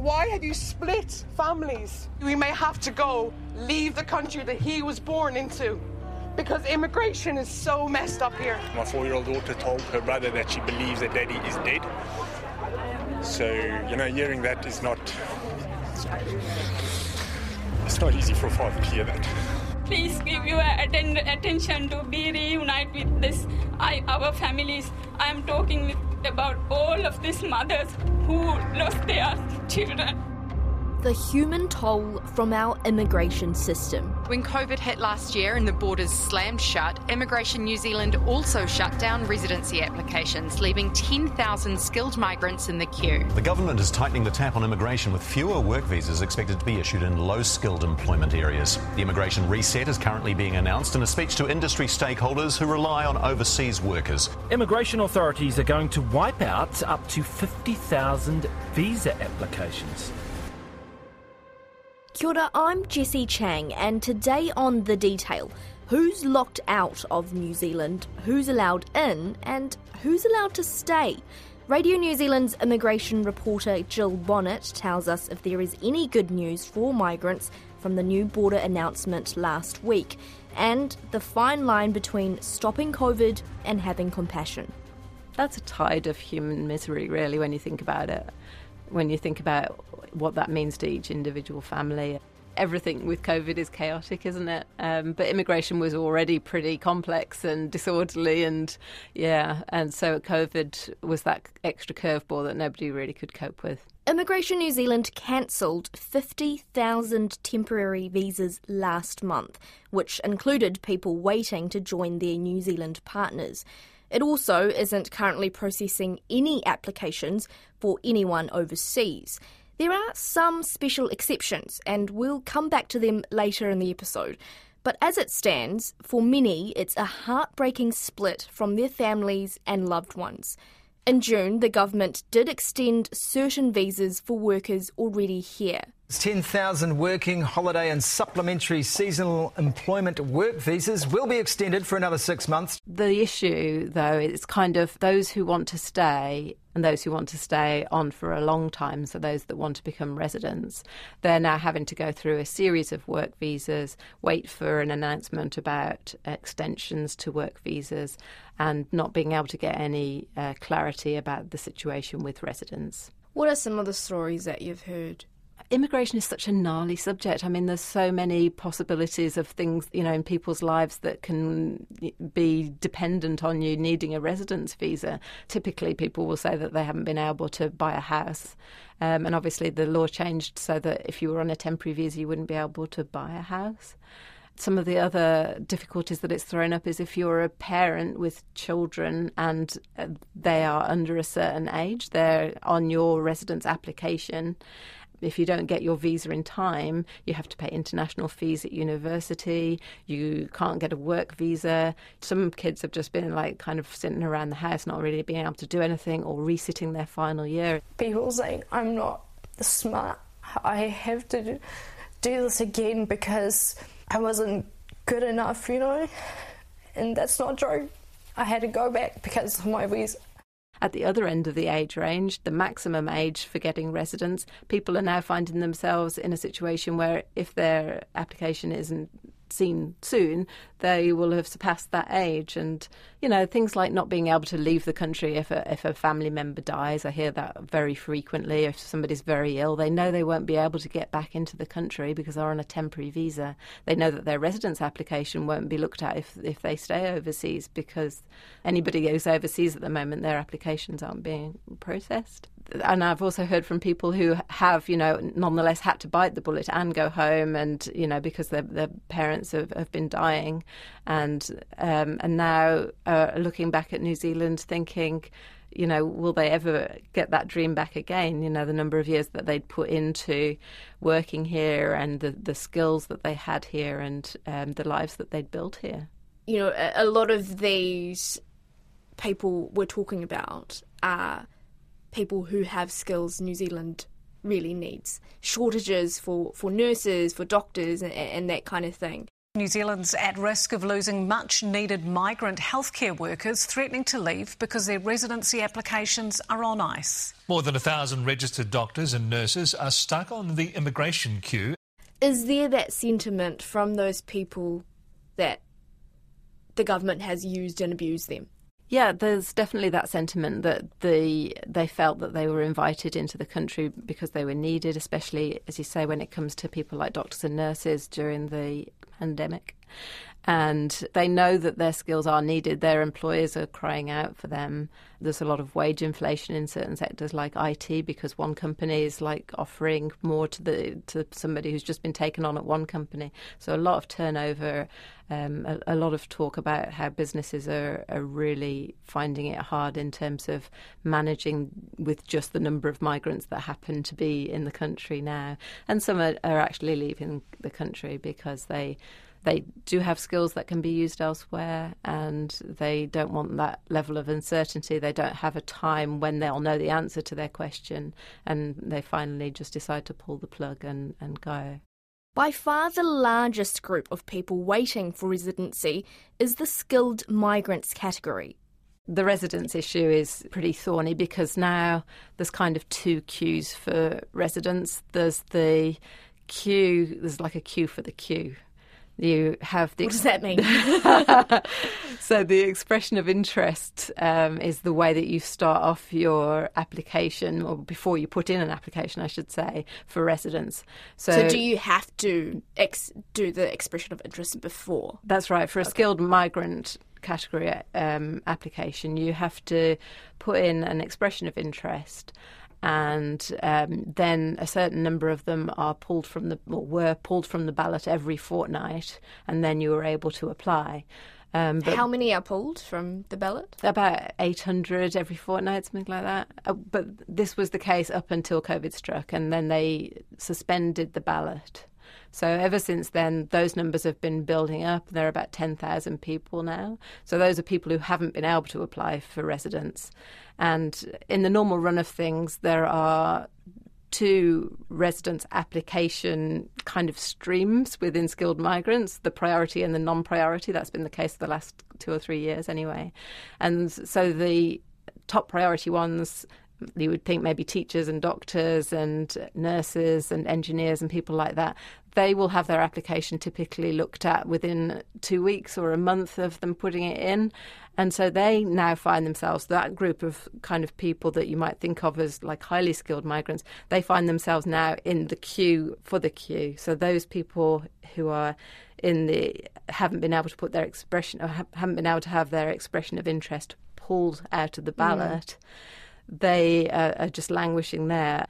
Why have you split families? We may have to go leave the country that he was born into because immigration is so messed up here. My four year old daughter told her brother that she believes that daddy is dead. So, you know, hearing that is not. It's not easy for a father to hear that. Please give your atten- attention to be reunited with this, I, our families. I am talking with, about all of these mothers who lost their children. The human toll from our immigration system. When COVID hit last year and the borders slammed shut, Immigration New Zealand also shut down residency applications, leaving 10,000 skilled migrants in the queue. The government is tightening the tap on immigration with fewer work visas expected to be issued in low skilled employment areas. The immigration reset is currently being announced in a speech to industry stakeholders who rely on overseas workers. Immigration authorities are going to wipe out up to 50,000 visa applications. Kia ora, I'm Jessie Chiang, and today on The Detail, who's locked out of New Zealand, who's allowed in, and who's allowed to stay? Radio New Zealand's immigration reporter Gill Bonnett tells us if there is any good news for migrants from the new border announcement last week, and the fine line between stopping COVID and having compassion. That's a tide of human misery, really, when you think about it. When you think about what that means to each individual family. Everything with COVID is chaotic, isn't it? Um, but immigration was already pretty complex and disorderly, and yeah, and so COVID was that extra curveball that nobody really could cope with. Immigration New Zealand cancelled 50,000 temporary visas last month, which included people waiting to join their New Zealand partners. It also isn't currently processing any applications for anyone overseas. There are some special exceptions, and we'll come back to them later in the episode. But as it stands, for many, it's a heartbreaking split from their families and loved ones. In June, the government did extend certain visas for workers already here. 10,000 working, holiday, and supplementary seasonal employment work visas will be extended for another six months. The issue, though, is kind of those who want to stay and those who want to stay on for a long time, so those that want to become residents, they're now having to go through a series of work visas, wait for an announcement about extensions to work visas, and not being able to get any uh, clarity about the situation with residents. What are some of the stories that you've heard? Immigration is such a gnarly subject. I mean, there's so many possibilities of things, you know, in people's lives that can be dependent on you needing a residence visa. Typically, people will say that they haven't been able to buy a house. Um, and obviously, the law changed so that if you were on a temporary visa, you wouldn't be able to buy a house. Some of the other difficulties that it's thrown up is if you're a parent with children and uh, they are under a certain age, they're on your residence application if you don't get your visa in time, you have to pay international fees at university. You can't get a work visa. Some kids have just been like kind of sitting around the house, not really being able to do anything or resitting their final year. People saying, I'm not smart. I have to do this again because I wasn't good enough, you know? And that's not true. I had to go back because of my visa. At the other end of the age range, the maximum age for getting residence, people are now finding themselves in a situation where if their application isn't seen soon, they will have surpassed that age. And, you know, things like not being able to leave the country if a, if a family member dies. I hear that very frequently. If somebody's very ill, they know they won't be able to get back into the country because they're on a temporary visa. They know that their residence application won't be looked at if, if they stay overseas because anybody goes overseas at the moment, their applications aren't being processed and I've also heard from people who have, you know, nonetheless had to bite the bullet and go home, and you know, because their their parents have, have been dying, and um, and now uh, looking back at New Zealand, thinking, you know, will they ever get that dream back again? You know, the number of years that they'd put into working here, and the the skills that they had here, and um, the lives that they'd built here. You know, a, a lot of these people we're talking about are people who have skills New Zealand really needs. Shortages for, for nurses, for doctors, and, and that kind of thing. New Zealand's at risk of losing much needed migrant healthcare workers threatening to leave because their residency applications are on ice. More than a thousand registered doctors and nurses are stuck on the immigration queue. Is there that sentiment from those people that the government has used and abused them? Yeah, there's definitely that sentiment that the they felt that they were invited into the country because they were needed, especially as you say when it comes to people like doctors and nurses during the pandemic. And they know that their skills are needed. Their employers are crying out for them. There's a lot of wage inflation in certain sectors like IT because one company is like offering more to the to somebody who's just been taken on at one company. So a lot of turnover, um, a, a, lot of talk about how businesses are, are really finding it hard in terms of managing with just the number of migrants that happen to be in the country now. And some are, are actually leaving the country because they they do have skills that can be used elsewhere and they don't want that level of uncertainty. They don't have a time when they'll know the answer to their question and they finally just decide to pull the plug and, and go. By far the largest group of people waiting for residency is the skilled migrants category. The residence issue is pretty thorny because now there's kind of two queues for residents. There's the queue, there's like a queue for the queue you have the. What does that mean? so the expression of interest um, is the way that you start off your application, or before you put in an application, I should say, for residence. So, so do you have to ex- do the expression of interest before? That's right. For a okay. skilled migrant category um, application, you have to put in an expression of interest and um, then a certain number of them are pulled from the or were pulled from the ballot every fortnight, and then you were able to apply. Um, How many are pulled from the ballot? About 800 every fortnight, something like that. Uh, but this was the case up until COVID struck, and then they suspended the ballot. So ever since then, those numbers have been building up. There are about 10,000 people now. So those are people who haven't been able to apply for residence. And in the normal run of things, there are two residence application kind of streams within skilled migrants the priority and the non priority. That's been the case for the last two or three years, anyway. And so the top priority ones you would think maybe teachers and doctors and nurses and engineers and people like that, they will have their application typically looked at within two weeks or a month of them putting it in. And so they now find themselves, that group of kind of people that you might think of as like highly skilled migrants, they find themselves now in the queue for the queue. So those people who are in the, haven't been able to put their expression, or haven't been able to have their expression of interest pulled out of the mm. ballot. Mm they are just languishing there.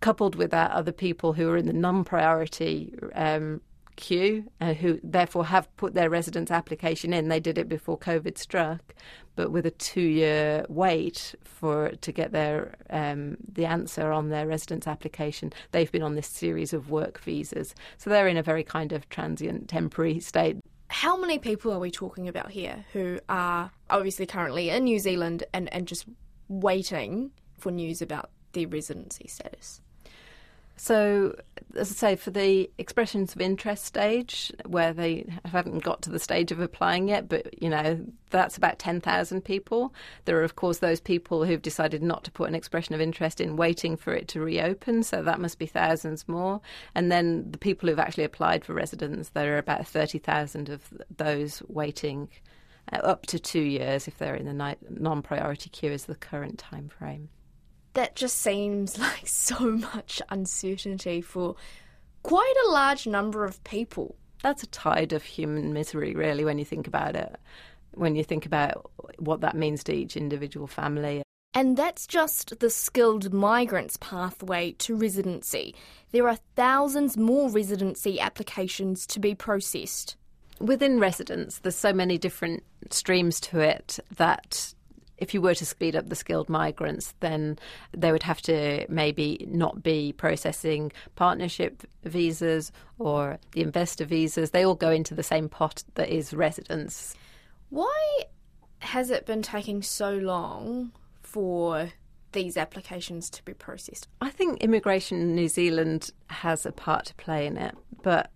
Coupled with that, other people who are in the non-priority um, queue, uh, who therefore have put their residence application in. They did it before COVID struck, but with a two-year wait for to get their um, the answer on their residence application. They've been on this series of work visas, so they're in a very kind of transient, temporary state. How many people are we talking about here who are obviously currently in New Zealand and, and just waiting for news about their residency status. So, as I say, for the expressions of interest stage, where they haven't got to the stage of applying yet, but you know, that's about 10,000 people. There are, of course, those people who've decided not to put an expression of interest in waiting for it to reopen, so that must be thousands more. And then the people who've actually applied for residence, there are about 30,000 of those waiting uh, up to two years if they're in the non priority queue is the current time frame. That just seems like so much uncertainty for quite a large number of people. That's a tide of human misery, really, when you think about it. When you think about what that means to each individual family. And that's just the skilled migrants' pathway to residency. There are thousands more residency applications to be processed within residence, there's so many different streams to it that if you were to speed up the skilled migrants, then they would have to maybe not be processing partnership visas or the investor visas. They all go into the same pot that is residence. Why has it been taking so long for these applications to be processed? I think Immigration New Zealand has a part to play in it, but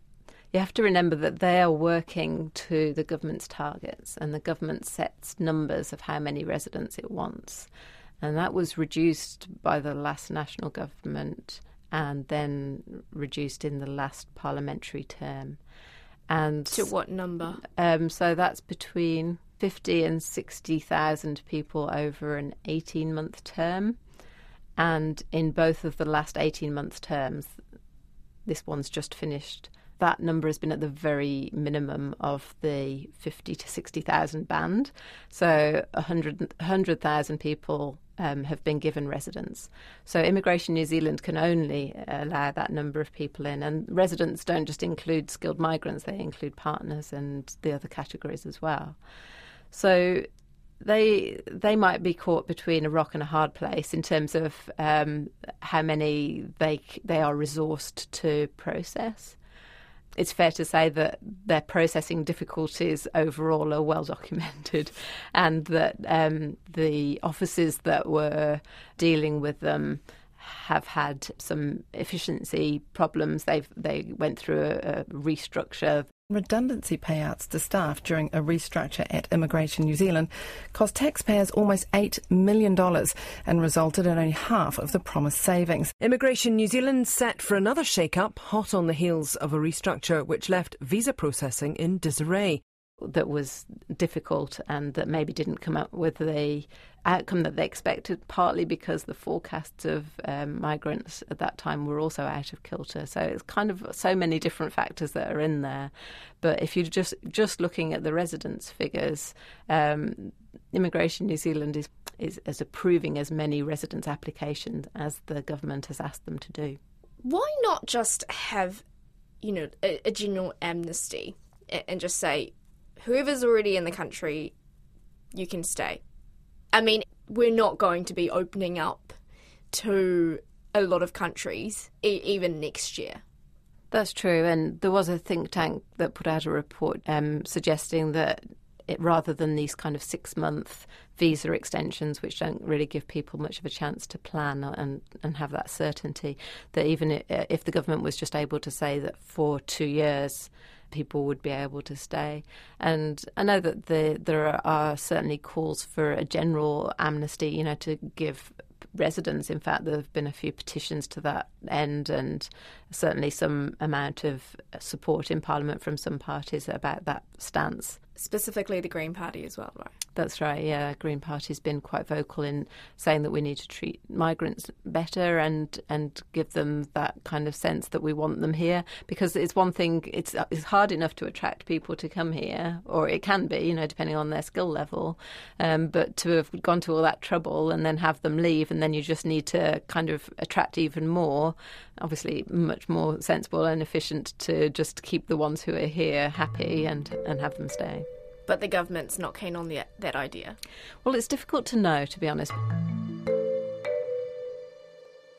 you have to remember that they are working to the government's targets, and the government sets numbers of how many residents it wants. And that was reduced by the last national government and then reduced in the last parliamentary term. And to what number? Um, so that's between 50 and 60,000 people over an 18 month term. And in both of the last 18 month terms, this one's just finished. That number has been at the very minimum of the 50 to 60,000 band. So 100,000 100, people um, have been given residence. So Immigration New Zealand can only allow that number of people in. And residents don't just include skilled migrants, they include partners and the other categories as well. So they they might be caught between a rock and a hard place in terms of um, how many they they are resourced to process. It's fair to say that their processing difficulties overall are well documented, and that um, the offices that were dealing with them have had some efficiency problems. They've they went through a, a restructure Redundancy payouts to staff during a restructure at Immigration New Zealand cost taxpayers almost $8 million and resulted in only half of the promised savings. Immigration New Zealand set for another shake-up, hot on the heels of a restructure which left visa processing in disarray that was difficult and that maybe didn't come up with the outcome that they expected, partly because the forecasts of um, migrants at that time were also out of kilter. So it's kind of so many different factors that are in there. But if you're just just looking at the residence figures, um, Immigration New Zealand is, is is approving as many residence applications as the government has asked them to do. Why not just have, you know, a, a general amnesty and just say whoever's already in the country, you can stay. I mean, we're not going to be opening up to a lot of countries e- even next year. That's true, and there was a think tank that put out a report um, suggesting that it, rather than these kind of six month visa extensions, which don't really give people much of a chance to plan and, and have that certainty, that even if the government was just able to say that for two years people would be able to stay. And I know that the, there are certainly calls for a general amnesty, you know, to give residents. In fact, there have been a few petitions to that end, and certainly some amount of support in Parliament from some parties about that stance. Specifically, the Green Party as well, right? That's right. Yeah, Green Party's been quite vocal in saying that we need to treat migrants better and and give them that kind of sense that we want them here because it's one thing. It's it's hard enough to attract people to come here, or it can be, you know, depending on their skill level. Um, but to have gone to all that trouble and then have them leave, and then you just need to kind of attract even more. Obviously, much more sensible and efficient to just keep the ones who are here happy and and have them stay but the government's not keen on the, that idea? Well, it's difficult to know, to be honest.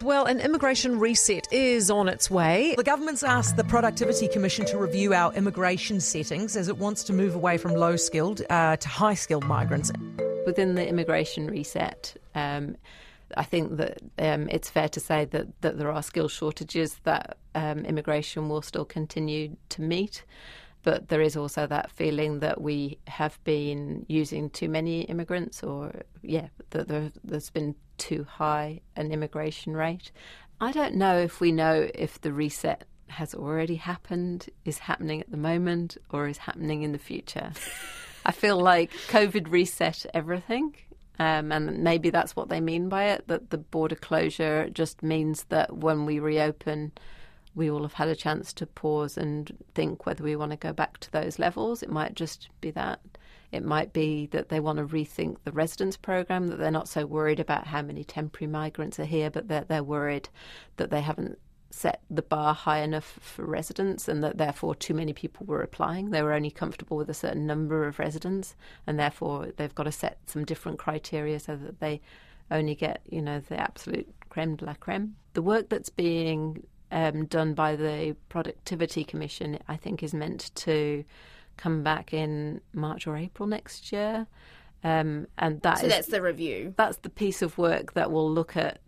Well, an immigration reset is on its way. The government's asked the Productivity Commission to review our immigration settings as it wants to move away from low skilled uh, to high skilled migrants. Within the immigration reset, um, I think that um, it's fair to say that, that there are skill shortages that um, immigration will still continue to meet but there is also that feeling that we have been using too many immigrants, or yeah, that there, has been too high an immigration rate. I don't know if we know if the reset has already happened, is happening at the moment, or is happening in the future. I feel like COVID reset everything. Um, and maybe that's what they mean by it that the border closure just means that when we reopen, we all have had a chance to pause and think whether we want to go back to those levels. It might just be that. It might be that they want to rethink the residence program, that they're not so worried about how many temporary migrants are here, but that they're worried that they haven't set the bar high enough for residents and that therefore too many people were applying. They were only comfortable with a certain number of residents and therefore they've got to set some different criteria so that they only get, you know, the absolute creme de la creme. The work that's being um, done by the Productivity Commission, I think, is meant to come back in March or April next year. Um, and that so is, that's the review. That's the piece of work that will look at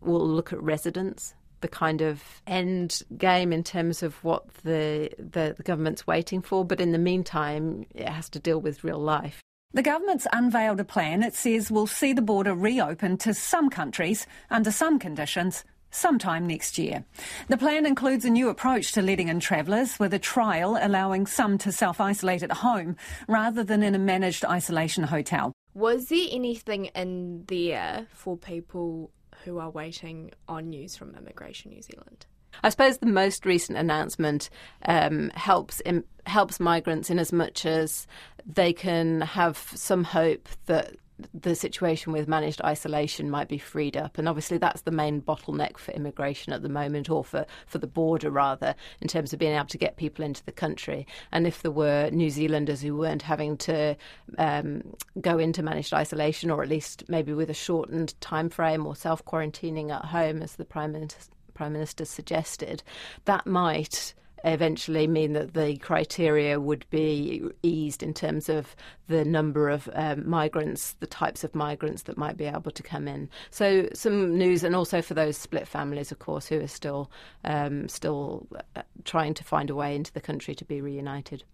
will look at residents the kind of end game in terms of what the, the, the government's waiting for, but in the meantime, it has to deal with real life. The government's unveiled a plan it says we'll see the border reopened to some countries under some conditions sometime next year. The plan includes a new approach to letting in travellers with a trial allowing some to self isolate at home rather than in a managed isolation hotel. Was there anything in there for people who are waiting on news from Immigration New Zealand? I suppose the most recent announcement um, helps in, helps migrants in as much as they can have some hope that the situation with managed isolation might be freed up. And obviously, that's the main bottleneck for immigration at the moment, or for, for the border rather, in terms of being able to get people into the country. And if there were New Zealanders who weren't having to um, go into managed isolation, or at least maybe with a shortened time frame or self quarantining at home, as the Prime Minister, Prime Minister suggested, that might eventually mean that the criteria would be eased in terms of the number of um, migrants, the types of migrants that might be able to come in. So some news, and also for those split families, of course, who are still um, still uh, trying to find a way into the country to be reunited.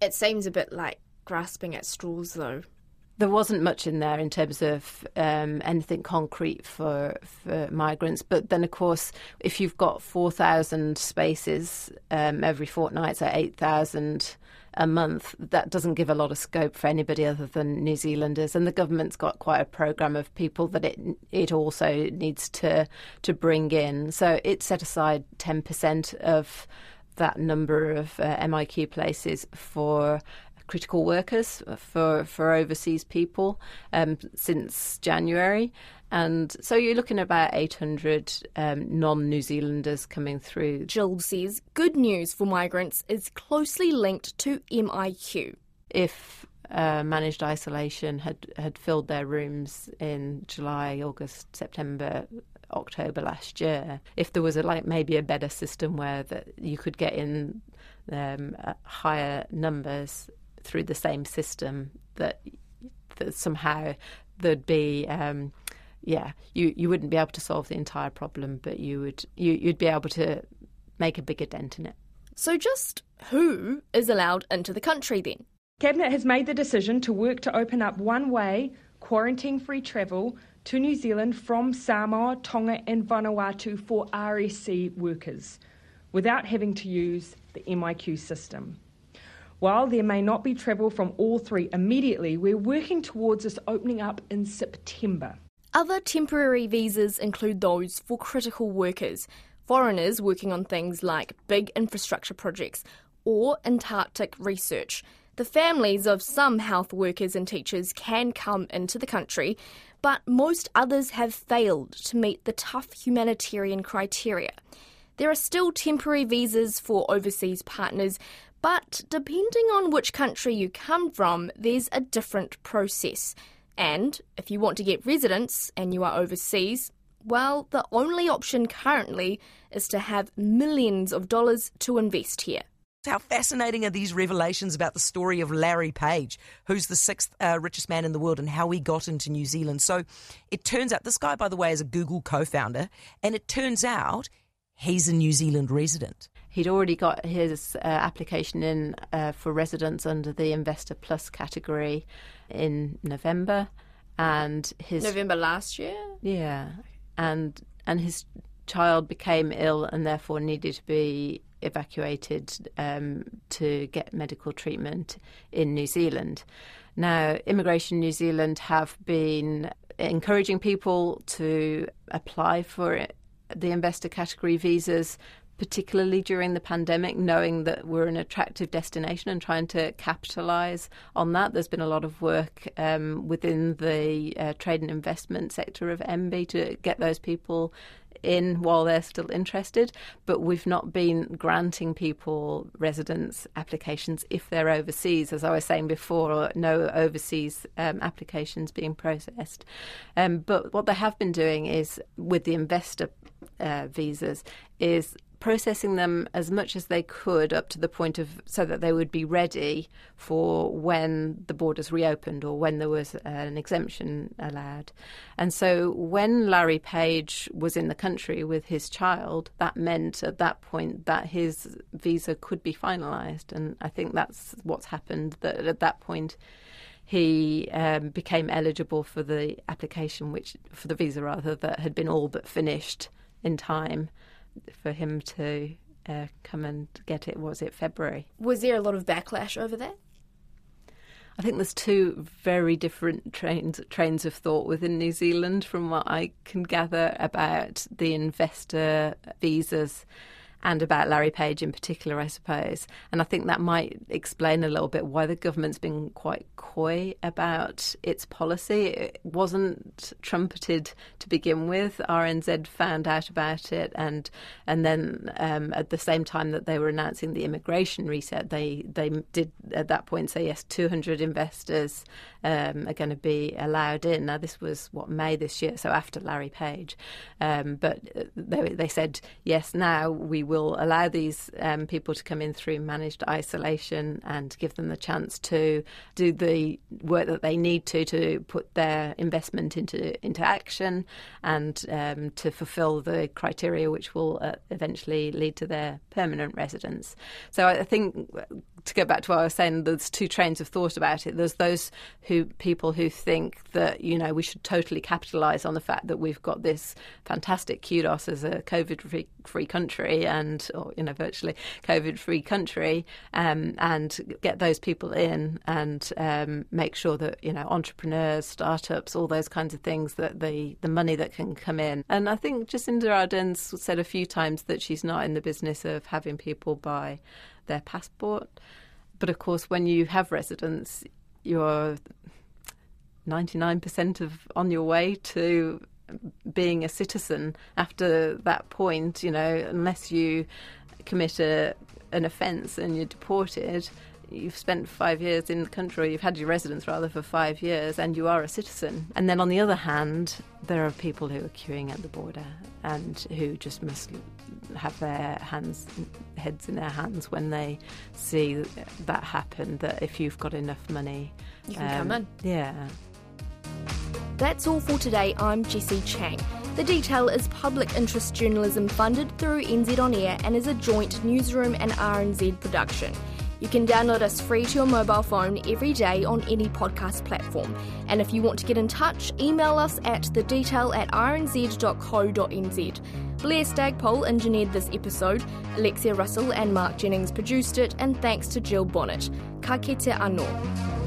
It seems a bit like grasping at straws, though there wasn't much in there in terms of um, anything concrete for for migrants. But then, of course, if you've got four thousand spaces um, every fortnight, so eight thousand a month, that doesn't give a lot of scope for anybody other than New Zealanders. And the government's got quite a program of people that it it also needs to to bring in. So it set aside ten percent of that number of uh, MIQ places for critical workers for, for overseas people um, since January. And so you're looking at about 800 um, non New Zealanders coming through. Gill says good news for migrants is closely linked to MIQ. If uh, managed isolation had, had filled their rooms in July, August, September, October last year, if there was a, like maybe a better system where that you could get in um, higher numbers through the same system that, that somehow there'd be um, yeah you you wouldn't be able to solve the entire problem but you would you, you'd be able to make a bigger dent in it so just who is allowed into the country then cabinet has made the decision to work to open up one way quarantine free travel to New Zealand from Samoa, Tonga and Vanuatu for RSE workers without having to use the MIQ system. While there may not be travel from all three immediately, we're working towards this opening up in September. Other temporary visas include those for critical workers, foreigners working on things like big infrastructure projects or Antarctic research. The families of some health workers and teachers can come into the country, but most others have failed to meet the tough humanitarian criteria. There are still temporary visas for overseas partners, but depending on which country you come from, there's a different process. And if you want to get residence and you are overseas, well, the only option currently is to have millions of dollars to invest here. How fascinating are these revelations about the story of Larry Page, who's the sixth uh, richest man in the world, and how he got into New Zealand? So it turns out this guy, by the way, is a Google co founder, and it turns out he's a New Zealand resident. He'd already got his uh, application in uh, for residence under the Investor Plus category in November, and his November last year. Yeah, and and his child became ill and therefore needed to be evacuated um, to get medical treatment in New Zealand. Now, Immigration New Zealand have been encouraging people to apply for the investor category visas particularly during the pandemic, knowing that we're an attractive destination and trying to capitalise on that. There's been a lot of work um, within the uh, trade and investment sector of MB to get those people in while they're still interested, but we've not been granting people residence applications if they're overseas. As I was saying before, no overseas um, applications being processed. Um, but what they have been doing is with the investor uh, visas is processing them as much as they could up to the point of so that they would be ready for when the borders reopened or when there was an exemption allowed. And so when Larry Page was in the country with his child, that meant at that point that his visa could be finalised. And I think that's what's happened. That at that point he um, became eligible for the application, which for the visa rather, that had been all but finished in time for him to uh, come and get it. Was it February? Was there a lot of backlash over that? I think there's two very different trains trains of thought within New Zealand, from what I can gather about the investor visas and about Larry Page in particular, I suppose. And I think that might explain a little bit why the government's been quite coy about its policy. It wasn't trumpeted to begin with. RNZ found out about it, and and then um, at the same time that they were announcing the immigration reset, they they did at that point say yes, 200 investors um, are going to be allowed in. Now this was what May this year, so after Larry Page, um, but they they said yes. Now we will allow these um, people to come in through managed isolation and give them the chance to do the work that they need to to put their investment into into action and um, to fulfil the criteria which will uh, eventually lead to their permanent residence. So I think to go back to what I was saying, there's two trains of thought about it. There's those who people who think that you know we should totally capitalise on the fact that we've got this fantastic kudos as a COVID free country and or you know virtually COVID free country, um, and get those people in and um, make sure that you know entrepreneurs, startups, all those kinds of things that the the money that can come in. And I think Jacinda Ardern's said a few times that she's not in the business of having people buy their passport. But of course, when you have residence, you're 99% of on your way to being a citizen after that point, you know, unless you commit a, an offence and you're deported, you've spent five years in the country, or you've had your residence rather for five years, and you are a citizen. And then on the other hand, there are people who are queuing at the border and who just must have their hands, heads in their hands when they see that happen. That if you've got enough money, you can um, come in. Yeah. That's all for today. I'm Jessie Chiang. The Detail is public interest journalism funded through NZ On Air and is a joint newsroom and RNZ production. You can download us free to your mobile phone every day on any podcast platform. And if you want to get in touch, email us at thedetail at rnz.co.nz. Blair Stagpole engineered this episode, Alexia Russell and Mark Jennings produced it, and thanks to Gill Bonnett. Ka kite anō.